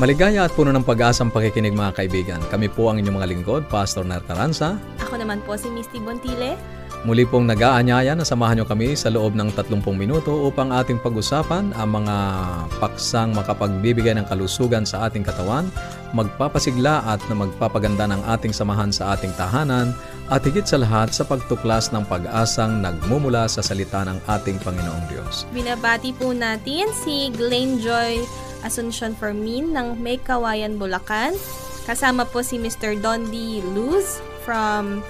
Maligaya at puno ng pag-asang pakikinig mga kaibigan. Kami po ang inyong mga lingkod, Pastor Nar Caranza. Ako naman po si Misty Bontile. Muli pong nag-aanyaya na samahan nyo kami sa loob ng 30 minuto upang ating pag-usapan ang mga paksang makapagbibigay ng kalusugan sa ating katawan, magpapasigla at na magpapaganda ng ating samahan sa ating tahanan, at higit sa lahat sa pagtuklas ng pag-asang nagmumula sa salita ng ating Panginoong Diyos. Binabati po natin si Glenn Joy Asuncion Fermin ng May Kawayan, Bulacan. Kasama po si Mr. Dondi Luz from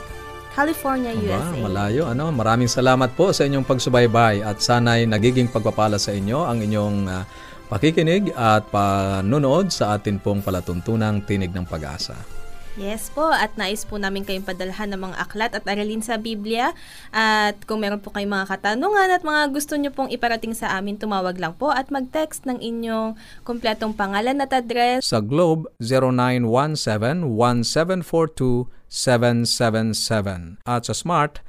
California, Aba, USA. malayo. Ano? Maraming salamat po sa inyong pagsubaybay at sana'y nagiging pagpapala sa inyo ang inyong ah, pakikinig at panunood sa atin pong palatuntunang Tinig ng Pag-asa. Yes po, at nais po namin kayong padalhan ng mga aklat at aralin sa Biblia. At kung meron po kayong mga katanungan at mga gusto nyo pong iparating sa amin, tumawag lang po at mag-text ng inyong kumpletong pangalan at address. Sa Globe, 0917-1742-777 at sa Smart,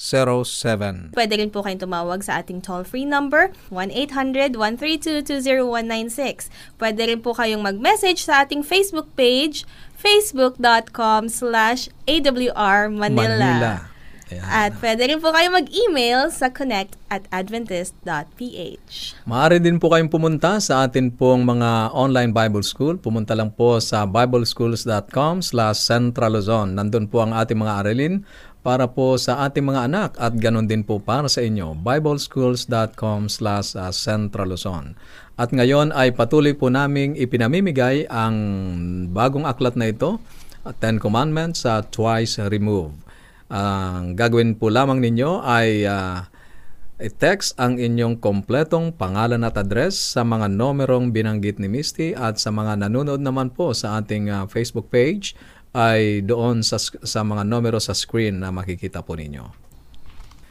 0968-8536-607. Pwede rin po kayong tumawag sa ating toll-free number, 1-800-132-20196. Pwede rin po kayong mag-message sa ating Facebook page, facebook.com slash awrmanila. Manila. Ayan. At pwede rin po kayo mag-email sa connect at adventist.ph. Maaari din po kayong pumunta sa atin pong mga online Bible School. Pumunta lang po sa bibleschools.com slash centraluzon. Nandun po ang ating mga aralin para po sa ating mga anak at ganon din po para sa inyo. bibleschools.com slash centraluzon. At ngayon ay patuloy po naming ipinamimigay ang bagong aklat na ito, Ten Commandments sa Twice Remove. Ang gagawin po lamang ninyo ay ah, i-text ang inyong kompletong pangalan at address sa mga nomerong binanggit ni Misty at sa mga nanonood naman po sa ating ah, Facebook page ay doon sa, sa mga numero sa screen na makikita po ninyo.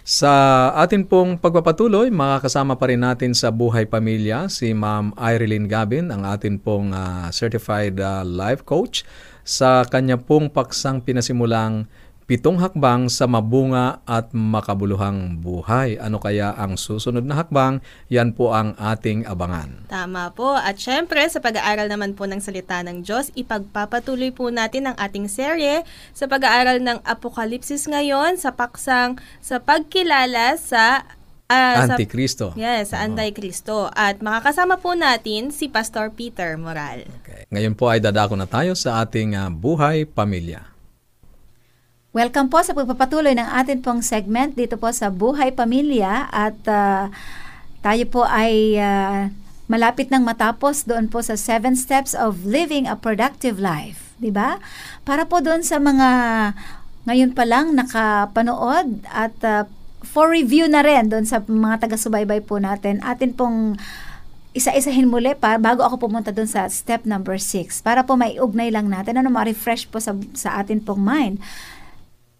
Sa atin pong pagpapatuloy, makakasama pa rin natin sa Buhay Pamilya si Ma'am Irene Gabin, ang atin pong ah, certified ah, life coach sa kanya pong paksang pinasimulang pitong hakbang sa mabunga at makabuluhang buhay. Ano kaya ang susunod na hakbang? Yan po ang ating abangan. Tama po. At syempre, sa pag-aaral naman po ng salita ng Diyos, ipagpapatuloy po natin ang ating serye sa pag-aaral ng Apokalipsis ngayon sa paksang sa pagkilala sa sa- Antikristo. Yes, sa Antikristo. At makakasama po natin si Pastor Peter Moral. Okay. Ngayon po ay dadako na tayo sa ating ah, buhay pamilya. Welcome po sa pagpapatuloy ng atin pong segment dito po sa Buhay Pamilya at ah, tayo po ay ah, malapit nang matapos doon po sa seven steps of living a productive life, di ba? Para po doon sa mga ngayon pa lang nakapanood at ah, for review na rin doon sa mga taga-subaybay po natin, atin pong isa-isahin muli pa bago ako pumunta doon sa step number 6 para po maiugnay lang natin ano ma-refresh po sa, sa atin pong mind.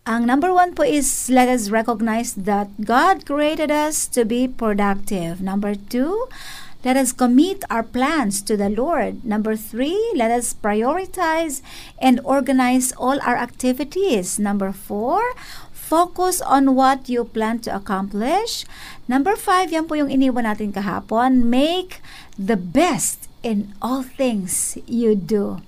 Ang number one po is let us recognize that God created us to be productive. Number two, let us commit our plans to the Lord. Number three, let us prioritize and organize all our activities. Number four, focus on what you plan to accomplish. Number five, yan po yung iniwan natin kahapon. Make the best in all things you do.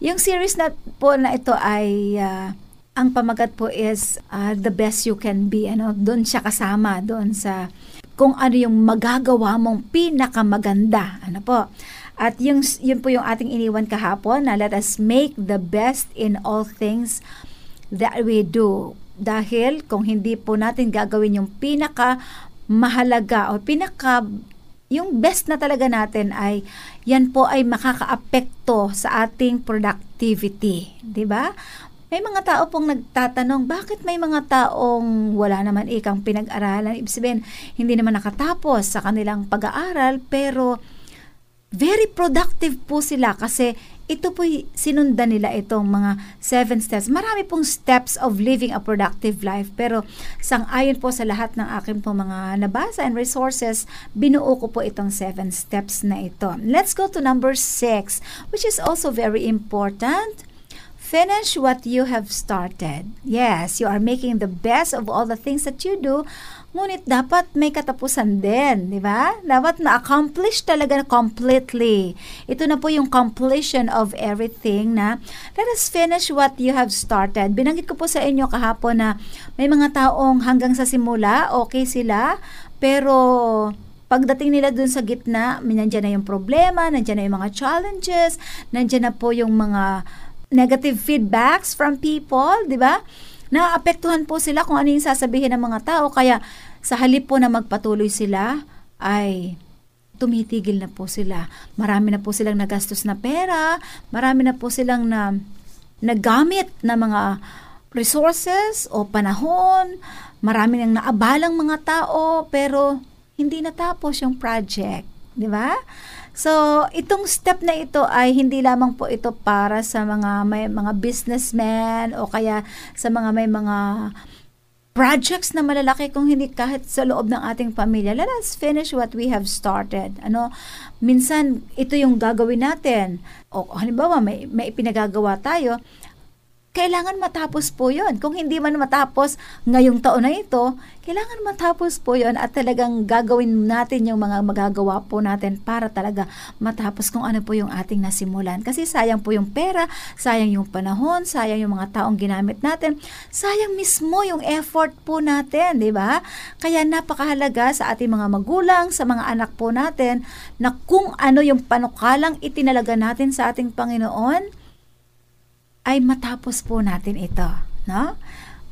Yung series na po na ito ay ah, ang pamagat po is ah, the best you can be. Ano, doon siya kasama doon sa kung ano yung magagawa mong pinakamaganda. Ano po? At yung, yun po yung ating iniwan kahapon na let us make the best in all things that we do. Dahil kung hindi po natin gagawin yung pinaka mahalaga o pinaka yung best na talaga natin ay yan po ay makakaapekto sa ating productivity, 'di ba? May mga tao pong nagtatanong, bakit may mga taong wala naman ikang pinag-aralan? Ibig sabihin, hindi naman nakatapos sa kanilang pag-aaral, pero very productive po sila kasi ito po sinundan nila itong mga seven steps. Marami pong steps of living a productive life pero sang-ayon po sa lahat ng aking po mga nabasa and resources, binuo ko po itong seven steps na ito. Let's go to number six, which is also very important. Finish what you have started. Yes, you are making the best of all the things that you do Ngunit dapat may katapusan din, di ba? Dapat na-accomplish talaga completely. Ito na po yung completion of everything na let us finish what you have started. Binanggit ko po sa inyo kahapon na may mga taong hanggang sa simula, okay sila, pero pagdating nila dun sa gitna, nandiyan na yung problema, nandiyan na yung mga challenges, nandiyan na po yung mga negative feedbacks from people, di ba? Naapektuhan po sila kung ano yung sasabihin ng mga tao. Kaya sa halip po na magpatuloy sila, ay tumitigil na po sila. Marami na po silang nagastos na pera, marami na po silang na nagamit na mga resources o panahon, marami nang naabalang mga tao, pero hindi natapos yung project. Di ba? So, itong step na ito ay hindi lamang po ito para sa mga may mga businessmen o kaya sa mga may mga projects na malalaki kung hindi kahit sa loob ng ating pamilya. Let us finish what we have started. Ano, minsan ito yung gagawin natin. O halimbawa may may ipinagagawa tayo, kailangan matapos po yon. Kung hindi man matapos ngayong taon na ito, kailangan matapos po yon at talagang gagawin natin yung mga magagawa po natin para talaga matapos kung ano po yung ating nasimulan. Kasi sayang po yung pera, sayang yung panahon, sayang yung mga taong ginamit natin, sayang mismo yung effort po natin, di ba? Kaya napakahalaga sa ating mga magulang, sa mga anak po natin, na kung ano yung panukalang itinalaga natin sa ating Panginoon, ay matapos po natin ito, no?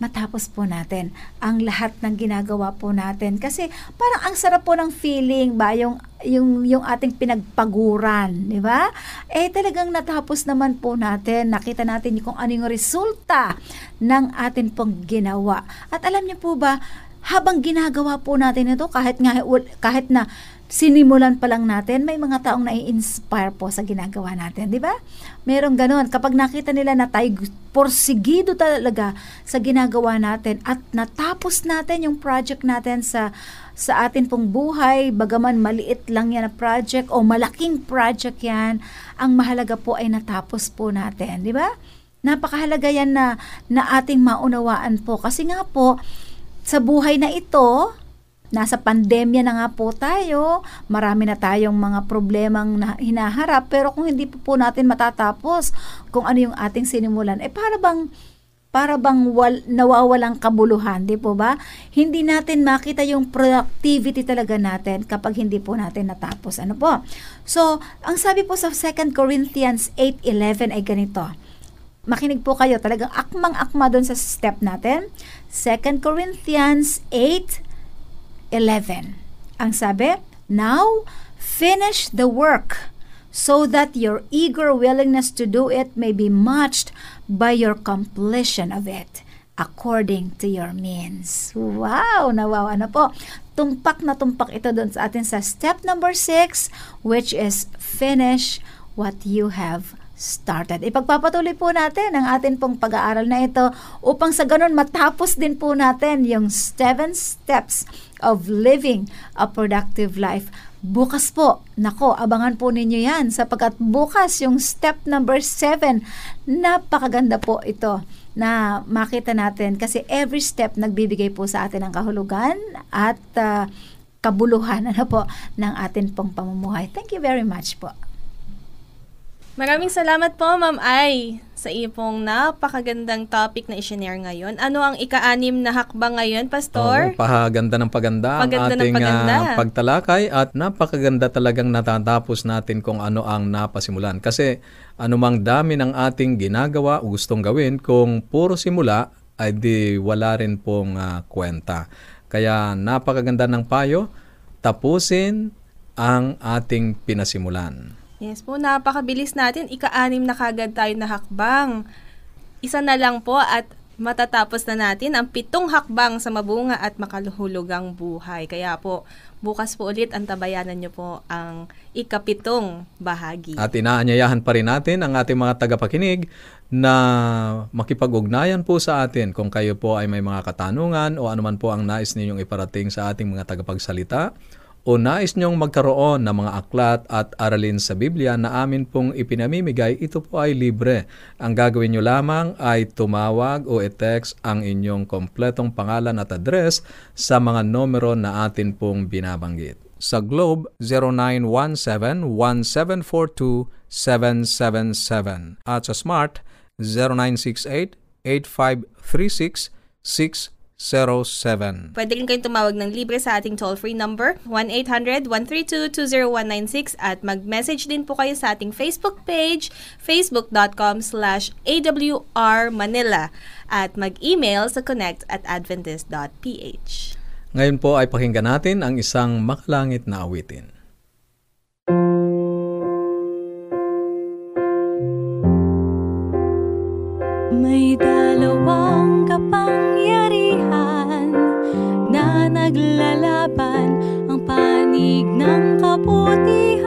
Matapos po natin ang lahat ng ginagawa po natin kasi parang ang sarap po ng feeling ba yung yung yung ating pinagpaguran, di ba? Eh talagang natapos naman po natin, nakita natin kung ano yung resulta ng atin pong ginawa. At alam niyo po ba, habang ginagawa po natin ito kahit nga kahit na sinimulan pa lang natin, may mga taong nai-inspire po sa ginagawa natin, di ba? Merong ganun. Kapag nakita nila na tayo porsigido talaga sa ginagawa natin at natapos natin yung project natin sa sa atin pong buhay, bagaman maliit lang yan na project o malaking project yan, ang mahalaga po ay natapos po natin, di ba? Napakahalaga yan na, na ating maunawaan po. Kasi nga po, sa buhay na ito, nasa pandemya na nga po tayo, marami na tayong mga problemang na hinaharap, pero kung hindi po, po natin matatapos kung ano yung ating sinimulan, eh para bang para bang wal, nawawalang kabuluhan, di po ba? Hindi natin makita yung productivity talaga natin kapag hindi po natin natapos. Ano po? So, ang sabi po sa 2 Corinthians 8.11 ay ganito. Makinig po kayo, talagang akmang-akma doon sa step natin. 2 Corinthians 8 11. Ang sabi, Now, finish the work so that your eager willingness to do it may be matched by your completion of it according to your means. Wow! Nawaw, ano po? Tumpak na tumpak ito doon sa atin sa step number 6, which is finish what you have started. Ipagpapatuloy po natin ang atin pong pag-aaral na ito upang sa ganun matapos din po natin yung seven steps of living a productive life. Bukas po, nako, abangan po ninyo yan sapagkat bukas yung step number 7, napakaganda po ito na makita natin kasi every step nagbibigay po sa atin ng kahulugan at uh, kabuluhan ano po ng atin pong pamumuhay. Thank you very much po. Maraming salamat po, Ma'am Ay, sa iyo pong napakagandang topic na i-share ngayon. Ano ang ika-anim na hakbang ngayon, Pastor? Oo, pahaganda ng paganda, Paganda ang ng ating paganda. ah, pagtalakay at napakaganda talagang natatapos natin kung ano ang napasimulan. Kasi anumang dami ng ating ginagawa o gustong gawin, kung puro simula, ay di wala rin pong ah, kwenta. Kaya napakaganda ng payo, tapusin ang ating pinasimulan. Yes po, napakabilis natin. Ika-anim na kagad tayo na hakbang. Isa na lang po at matatapos na natin ang pitong hakbang sa mabunga at makaluhulugang buhay. Kaya po, bukas po ulit ang tabayanan niyo po ang ikapitong bahagi. At inaanyayahan pa rin natin ang ating mga tagapakinig na makipag-ugnayan po sa atin kung kayo po ay may mga katanungan o anuman po ang nais ninyong iparating sa ating mga tagapagsalita o nais nyong magkaroon ng mga aklat at aralin sa Biblia na amin pong ipinamimigay, ito po ay libre. Ang gagawin nyo lamang ay tumawag o i-text ang inyong kompletong pangalan at address sa mga numero na atin pong binabanggit. Sa Globe, 0917-1742-777 at sa Smart, 0968-8536-607. Pwede rin kayong tumawag ng libre sa ating toll-free number, 1-800-132-20196 at mag-message din po kayo sa ating Facebook page, facebook.com slash awrmanila at mag-email sa connect at adventist.ph. Ngayon po ay pakinggan natin ang isang makalangit na awitin. May dalawang kapangyarihan panig ng kabutihan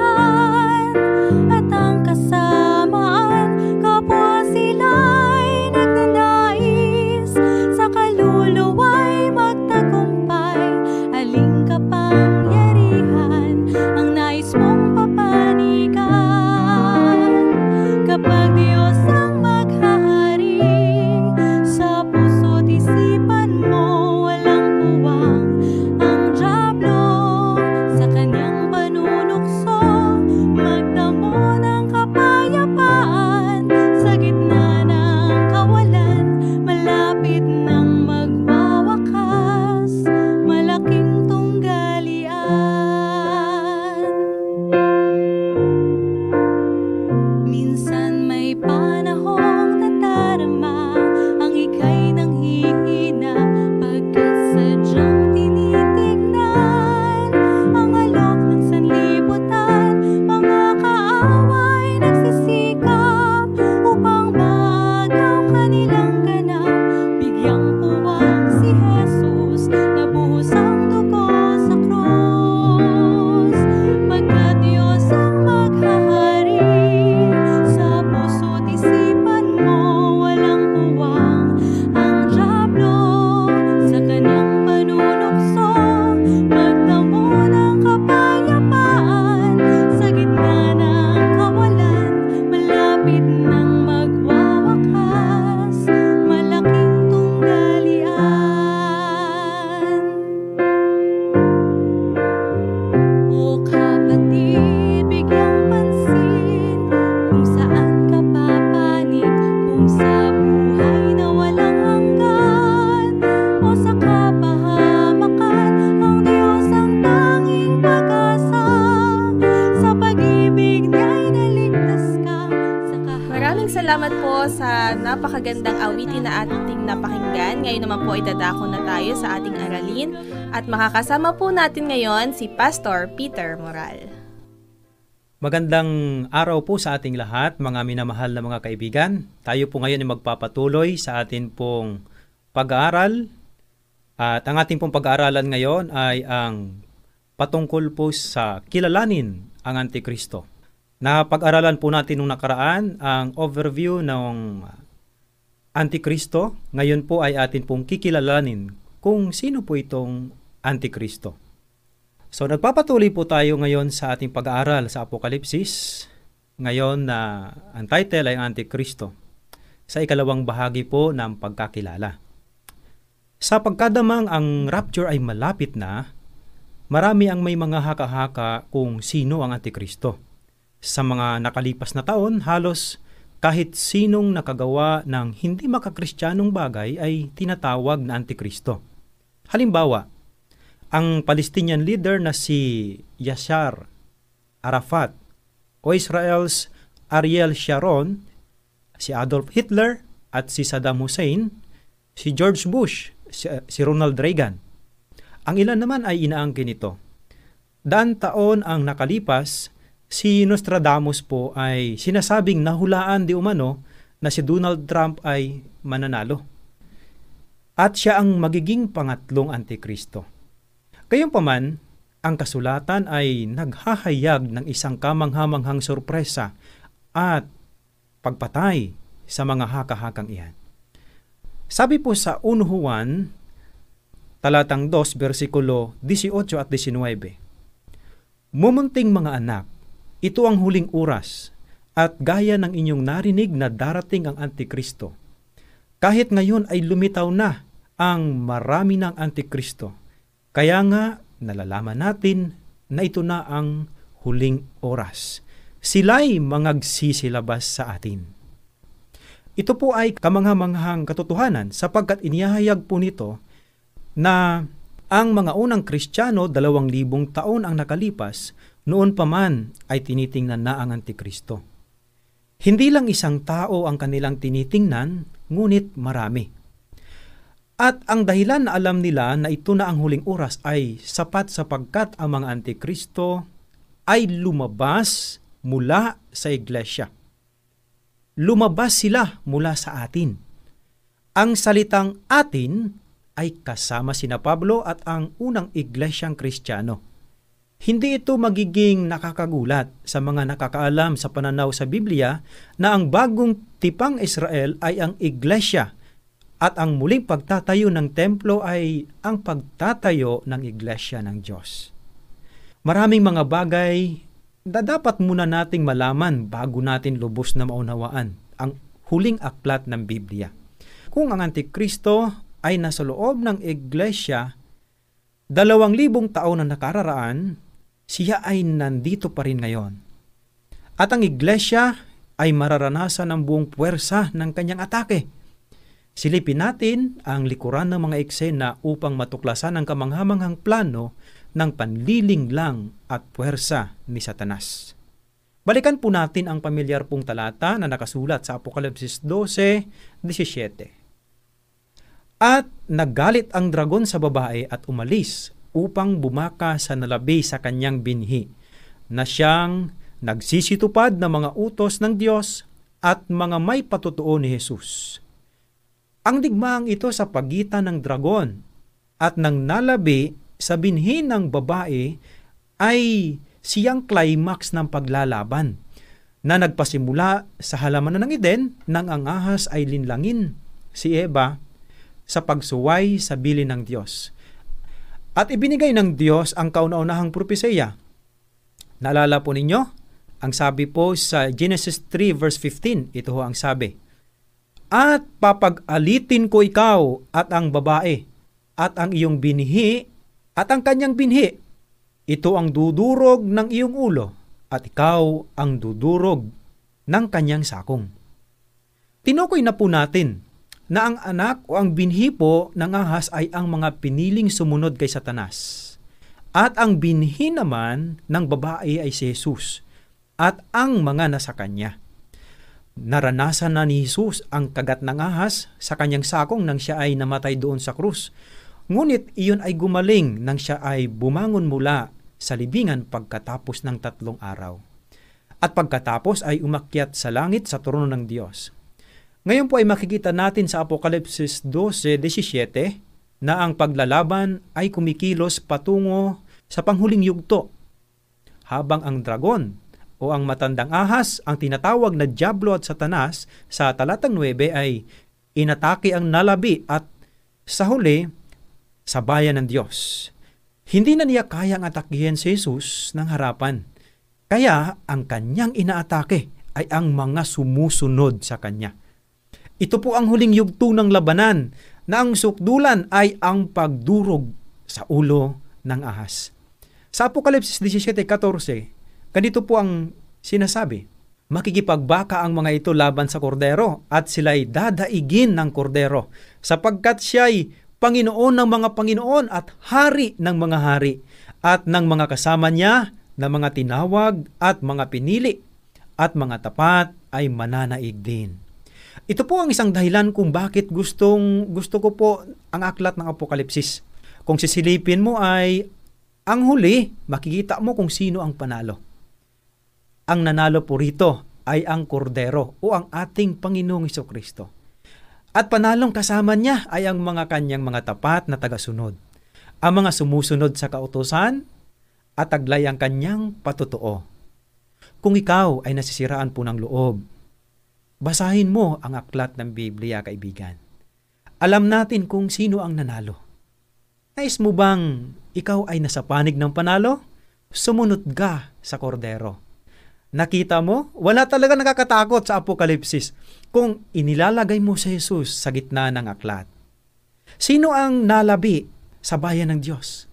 salamat po sa napakagandang awitin na ating napakinggan. Ngayon naman po ay dadako na tayo sa ating aralin at makakasama po natin ngayon si Pastor Peter Moral. Magandang araw po sa ating lahat, mga minamahal na mga kaibigan. Tayo po ngayon ay magpapatuloy sa atin pong pag-aaral. At ang ating pong pag-aaralan ngayon ay ang patungkol po sa kilalanin ang Antikristo. Napag-aralan po natin nung nakaraan ang overview ng Antikristo. Ngayon po ay atin pong kikilalanin kung sino po itong Antikristo. So nagpapatuloy po tayo ngayon sa ating pag-aaral sa Apokalipsis. Ngayon na ang title ay Antikristo. Sa ikalawang bahagi po ng pagkakilala. Sa pagkadamang ang rapture ay malapit na, marami ang may mga haka-haka kung sino ang Antikristo. Sa mga nakalipas na taon, halos kahit sinong nakagawa ng hindi makakristyanong bagay ay tinatawag na Antikristo. Halimbawa, ang Palestinian leader na si Yashar Arafat o Israel's Ariel Sharon, si Adolf Hitler at si Saddam Hussein, si George Bush, si, si Ronald Reagan. Ang ilan naman ay inaangkin nito. Daan taon ang nakalipas, si Nostradamus po ay sinasabing nahulaan di umano na si Donald Trump ay mananalo. at siya ang magiging pangatlong antikristo. Gayunpaman, ang kasulatan ay naghahayag ng isang kamanghamanghang sorpresa at pagpatay sa mga haka-hakang iyan. Sabi po sa 1 Juan, talatang 2, versikulo 18 at 19, Mumunting mga anak, ito ang huling oras, at gaya ng inyong narinig na darating ang Antikristo. Kahit ngayon ay lumitaw na ang marami ng Antikristo. Kaya nga, nalalaman natin na ito na ang huling oras. Sila'y mangagsisilabas sa atin. Ito po ay kamanghamanghang katotohanan sapagkat inihahayag po nito na ang mga unang Kristiyano dalawang libong taon ang nakalipas, noon pa man ay tinitingnan na ang Antikristo. Hindi lang isang tao ang kanilang tinitingnan, ngunit marami. At ang dahilan na alam nila na ito na ang huling oras ay sapat sapagkat ang mga Antikristo ay lumabas mula sa iglesia. Lumabas sila mula sa atin. Ang salitang atin ay kasama sina Pablo at ang unang iglesyang kristyano. Hindi ito magiging nakakagulat sa mga nakakaalam sa pananaw sa Biblia na ang bagong tipang Israel ay ang iglesia at ang muling pagtatayo ng templo ay ang pagtatayo ng iglesia ng Diyos. Maraming mga bagay na dapat muna nating malaman bago natin lubos na maunawaan ang huling aklat ng Biblia. Kung ang Antikristo ay nasa loob ng iglesia, dalawang libong taon na nakararaan, siya ay nandito pa rin ngayon. At ang iglesia ay mararanasan ng buong puwersa ng kanyang atake. Silipin natin ang likuran ng mga eksena upang matuklasan ang kamanghamanghang plano ng panliling lang at puwersa ni Satanas. Balikan po natin ang pamilyar pong talata na nakasulat sa Apokalipsis 12:17. At naggalit ang dragon sa babae at umalis upang bumaka sa nalabi sa kanyang binhi, na siyang nagsisitupad ng mga utos ng Diyos at mga may patutuo ni Jesus. Ang digmaang ito sa pagitan ng dragon at ng nalabi sa binhi ng babae ay siyang climax ng paglalaban na nagpasimula sa halamanan ng Eden nang ang ahas ay linlangin si Eva sa pagsuway sa bili ng Diyos. At ibinigay ng Diyos ang kauna-unahang propesya. Naalala po ninyo? Ang sabi po sa Genesis 3 verse 15, ito ho ang sabi, At papag-alitin ko ikaw at ang babae, at ang iyong binhi, at ang kanyang binhi. Ito ang dudurog ng iyong ulo, at ikaw ang dudurog ng kanyang sakong. Tinukoy na po natin na ang anak o ang binhi po ng ahas ay ang mga piniling sumunod kay Satanas. At ang binhi naman ng babae ay si Jesus at ang mga nasa kanya. Naranasan na ni Jesus ang kagat ng ahas sa kanyang sakong nang siya ay namatay doon sa krus. Ngunit iyon ay gumaling nang siya ay bumangon mula sa libingan pagkatapos ng tatlong araw. At pagkatapos ay umakyat sa langit sa trono ng Diyos. Ngayon po ay makikita natin sa Apokalipsis 12.17 na ang paglalaban ay kumikilos patungo sa panghuling yugto. Habang ang dragon o ang matandang ahas, ang tinatawag na Diablo at Satanas sa talatang 9 ay inatake ang nalabi at sa huli, sa bayan ng Diyos. Hindi na niya kayang atakihin si Jesus ng harapan. Kaya ang kanyang inaatake ay ang mga sumusunod sa kanya. Ito po ang huling yugto ng labanan na ang sukdulan ay ang pagdurog sa ulo ng ahas. Sa Apokalipsis 17.14, ganito po ang sinasabi, Makikipagbaka ang mga ito laban sa kordero at sila'y dadaigin ng kordero sapagkat siya'y Panginoon ng mga Panginoon at Hari ng mga Hari at ng mga kasama niya na mga tinawag at mga pinili at mga tapat ay mananaig din. Ito po ang isang dahilan kung bakit gustong gusto ko po ang aklat ng Apokalipsis. Kung sisilipin mo ay ang huli, makikita mo kung sino ang panalo. Ang nanalo po rito ay ang kordero o ang ating Panginoong Kristo. At panalong kasama niya ay ang mga kanyang mga tapat na tagasunod. Ang mga sumusunod sa kautosan at taglay ang kanyang patutuo. Kung ikaw ay nasisiraan po ng loob, basahin mo ang aklat ng Biblia, kaibigan. Alam natin kung sino ang nanalo. Nais mo bang ikaw ay nasa panig ng panalo? Sumunod ka sa kordero. Nakita mo, wala talaga nakakatakot sa Apokalipsis kung inilalagay mo si Jesus sa gitna ng aklat. Sino ang nalabi sa bayan ng Diyos?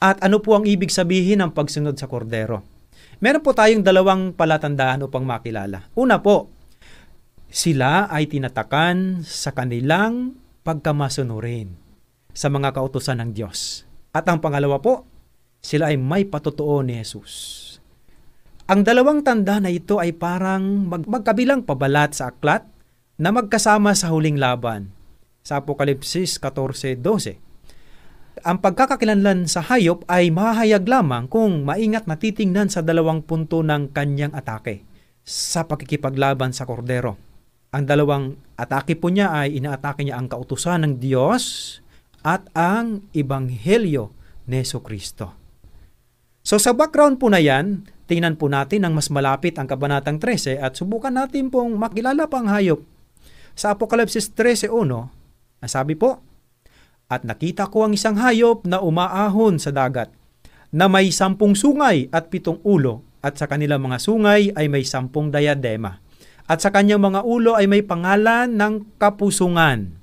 At ano po ang ibig sabihin ng pagsunod sa kordero? Meron po tayong dalawang palatandaan upang makilala. Una po, sila ay tinatakan sa kanilang pagkamasunurin sa mga kautusan ng Diyos. At ang pangalawa po, sila ay may patutuo ni Jesus. Ang dalawang tanda na ito ay parang mag- magkabilang pabalat sa aklat na magkasama sa huling laban sa Apokalipsis 14.12. Ang pagkakakilanlan sa hayop ay mahahayag lamang kung maingat na titingnan sa dalawang punto ng kanyang atake sa pakikipaglaban sa kordero. Ang dalawang atake po niya ay inaatake niya ang kautusan ng Diyos at ang Ebanghelyo ni Yeso Kristo. So sa background po na yan, tingnan po natin ang mas malapit ang Kabanatang 13 at subukan natin pong makilala pa ang hayop. Sa Apokalipsis 13.1, nasabi po, At nakita ko ang isang hayop na umaahon sa dagat, na may sampung sungay at pitong ulo, at sa kanilang mga sungay ay may sampung diadema. At sa kanyang mga ulo ay may pangalan ng kapusungan.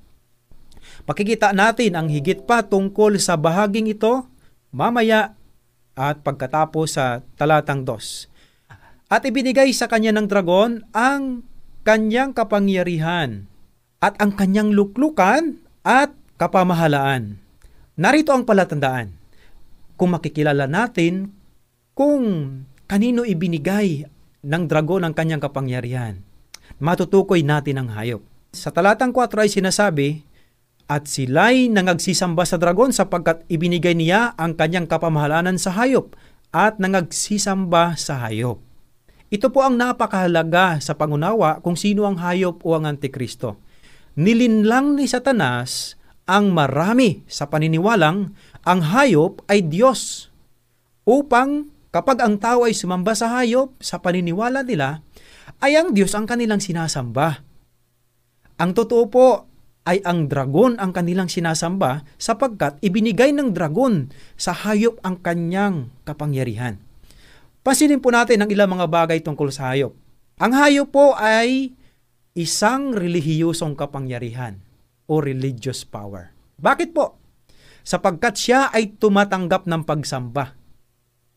Pakikita natin ang higit pa tungkol sa bahaging ito mamaya at pagkatapos sa talatang dos. At ibinigay sa kanya ng dragon ang kanyang kapangyarihan at ang kanyang luklukan at kapamahalaan. Narito ang palatandaan. Kung makikilala natin kung kanino ibinigay ng dragon ang kanyang kapangyarihan, matutukoy natin ang hayop. Sa talatang 4 ay sinasabi, at sila'y nangagsisamba sa dragon sapagkat ibinigay niya ang kanyang kapamahalanan sa hayop at nangagsisamba sa hayop. Ito po ang napakahalaga sa pangunawa kung sino ang hayop o ang antikristo. Nilinlang ni Satanas ang marami sa paniniwalang ang hayop ay Diyos upang kapag ang tao ay sumamba sa hayop sa paniniwala nila, ay ang Diyos ang kanilang sinasamba. Ang totoo po ay ang dragon ang kanilang sinasamba sapagkat ibinigay ng dragon sa hayop ang kanyang kapangyarihan. Pasinin po natin ang ilang mga bagay tungkol sa hayop. Ang hayop po ay isang relihiyosong kapangyarihan o religious power. Bakit po? Sapagkat siya ay tumatanggap ng pagsamba.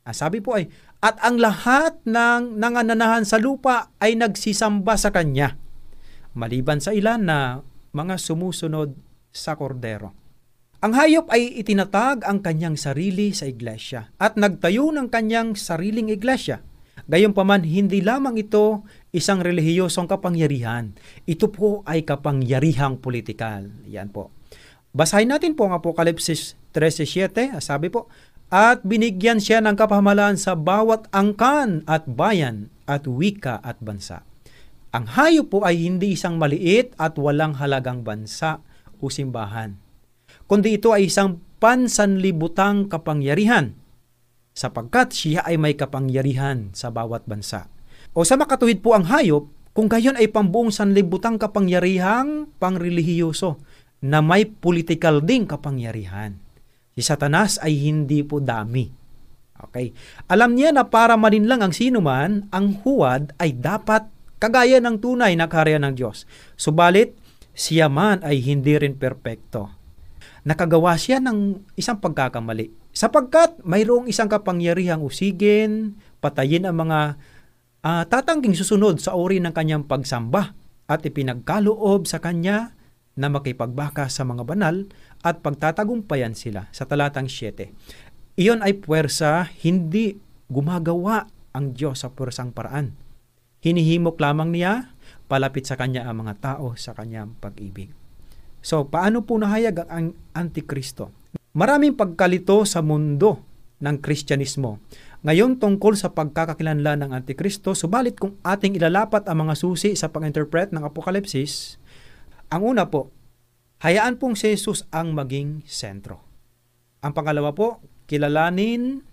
Ah, sabi po ay, at ang lahat ng nangananahan sa lupa ay nagsisamba sa kanya. Maliban sa ilan na mga sumusunod sa kordero. Ang hayop ay itinatag ang kanyang sarili sa iglesia at nagtayo ng kanyang sariling iglesia. Gayunpaman, hindi lamang ito isang relihiyosong kapangyarihan. Ito po ay kapangyarihang politikal. Yan po. Basahin natin po ang Apokalipsis 13.7. Sabi po, At binigyan siya ng kapamalaan sa bawat angkan at bayan at wika at bansa. Ang hayop po ay hindi isang maliit at walang halagang bansa o simbahan, kundi ito ay isang pansanlibutang kapangyarihan sapagkat siya ay may kapangyarihan sa bawat bansa. O sa makatuwid po ang hayop, kung gayon ay pambuong sanlibutang kapangyarihang pangrelihiyoso na may political ding kapangyarihan. Si Satanas ay hindi po dami. Okay? Alam niya na para malinlang ang sinuman, ang huwad ay dapat kagaya ng tunay na karya ng Diyos. Subalit, siya man ay hindi rin perpekto. Nakagawa siya ng isang pagkakamali. Sapagkat mayroong isang kapangyarihang usigin, patayin ang mga uh, tatangging susunod sa uri ng kanyang pagsamba at ipinagkaloob sa kanya na makipagbaka sa mga banal at pagtatagumpayan sila sa talatang 7. Iyon ay puwersa, hindi gumagawa ang Diyos sa puwersang paraan Hinihimok lamang niya, palapit sa kanya ang mga tao sa kanyang pag-ibig. So, paano po nahayag ang Antikristo? Maraming pagkalito sa mundo ng Kristyanismo. Ngayon tungkol sa pagkakakilanlan ng Antikristo, subalit kung ating ilalapat ang mga susi sa pag-interpret ng Apokalipsis, Ang una po, hayaan pong si Jesus ang maging sentro. Ang pangalawa po, kilalanin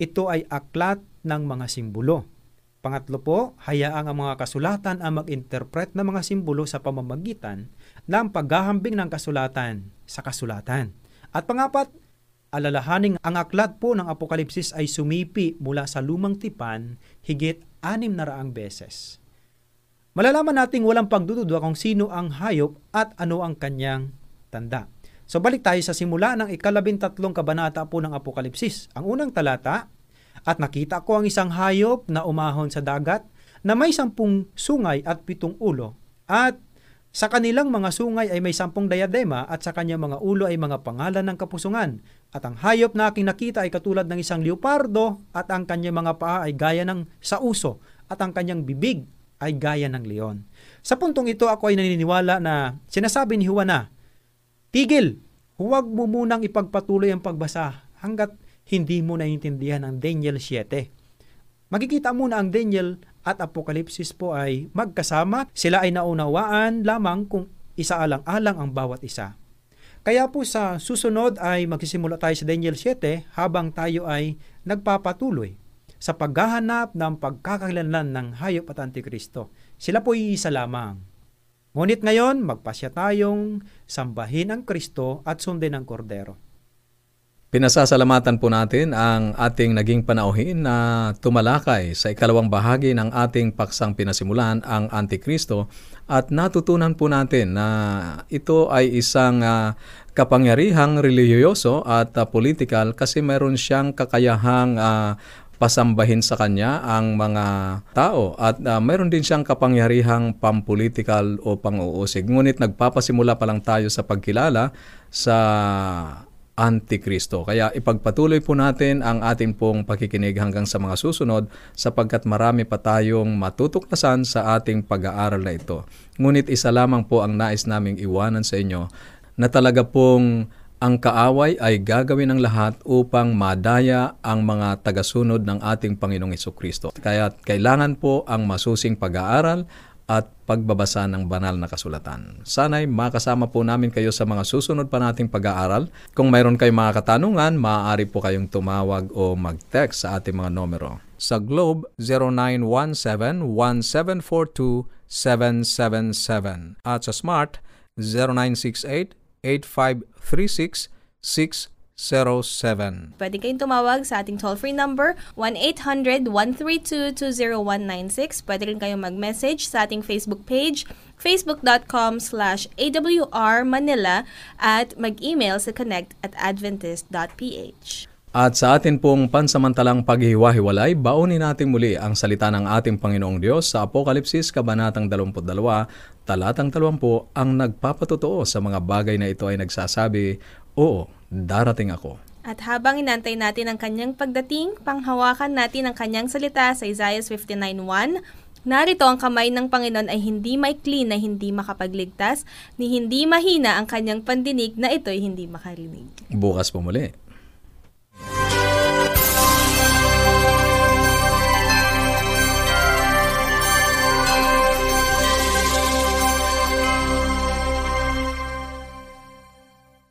ito ay aklat ng mga simbolo. Pangatlo po, hayaang ang mga kasulatan ang mag-interpret ng mga simbolo sa pamamagitan ng paghahambing ng kasulatan sa kasulatan. At pangapat, alalahaning ang aklat po ng Apokalipsis ay sumipi mula sa lumang tipan higit anim na raang beses. Malalaman nating walang pagdududa kung sino ang hayop at ano ang kanyang tanda. So balik tayo sa simula ng ikalabintatlong kabanata po ng Apokalipsis. Ang unang talata, at nakita ko ang isang hayop na umahon sa dagat na may sampung sungay at pitong ulo at sa kanilang mga sungay ay may sampung diadema at sa kanyang mga ulo ay mga pangalan ng kapusungan. At ang hayop na aking nakita ay katulad ng isang leopardo at ang kanyang mga paa ay gaya ng sauso at ang kanyang bibig ay gaya ng leon. Sa puntong ito ako ay naniniwala na sinasabi ni Juan na, Tigil, huwag mo munang ipagpatuloy ang pagbasa hanggat hindi mo naiintindihan ang Daniel 7. Magkikita muna ang Daniel at Apokalipsis po ay magkasama. Sila ay naunawaan lamang kung isaalang-alang ang bawat isa. Kaya po sa susunod ay magsisimula tayo sa Daniel 7 habang tayo ay nagpapatuloy sa paghahanap ng pagkakakilanlan ng hayop at antikristo. Sila po iisa lamang. Ngunit ngayon, magpasya tayong sambahin ang Kristo at sundin ang Kordero. Pinasasalamatan po natin ang ating naging panauhin na tumalakay sa ikalawang bahagi ng ating paksang pinasimulan, ang Antikristo, at natutunan po natin na ito ay isang uh, kapangyarihang relihiyoso at uh, political kasi meron siyang kakayahang uh, pasambahin sa kanya ang mga tao at uh, meron din siyang kapangyarihang pampolitical o pang-uusig. Ngunit nagpapasimula pa lang tayo sa pagkilala sa Antikristo. Kaya ipagpatuloy po natin ang ating pong pakikinig hanggang sa mga susunod sapagkat marami pa tayong matutuklasan sa ating pag-aaral na ito. Ngunit isa lamang po ang nais naming iwanan sa inyo na talaga pong ang kaaway ay gagawin ng lahat upang madaya ang mga tagasunod ng ating Panginoong Kristo. Kaya kailangan po ang masusing pag-aaral at pagbabasa ng banal na kasulatan. Sana'y makasama po namin kayo sa mga susunod pa nating pag-aaral. Kung mayroon kayong mga katanungan, maaari po kayong tumawag o mag-text sa ating mga numero. Sa Globe, 0917-1742-777 at sa Smart, 0968-8536-607. 0917. Pwede kayong tumawag sa ating toll-free number 1-800-132-20196. Pwede rin kayong mag-message sa ating Facebook page facebook.com slash awrmanila at mag-email sa connect at adventist.ph. At sa atin pong pansamantalang paghihiwa-hiwalay, baunin natin muli ang salita ng ating Panginoong Diyos sa Apokalipsis, Kabanatang 22, Talatang 20, ang nagpapatotoo sa mga bagay na ito ay nagsasabi, Oo, darating ako. At habang inantay natin ang kanyang pagdating, panghawakan natin ang kanyang salita sa Isaiah 59.1, Narito ang kamay ng Panginoon ay hindi maikli na hindi makapagligtas, ni hindi mahina ang kanyang pandinig na ito'y hindi makarinig. Bukas po muli.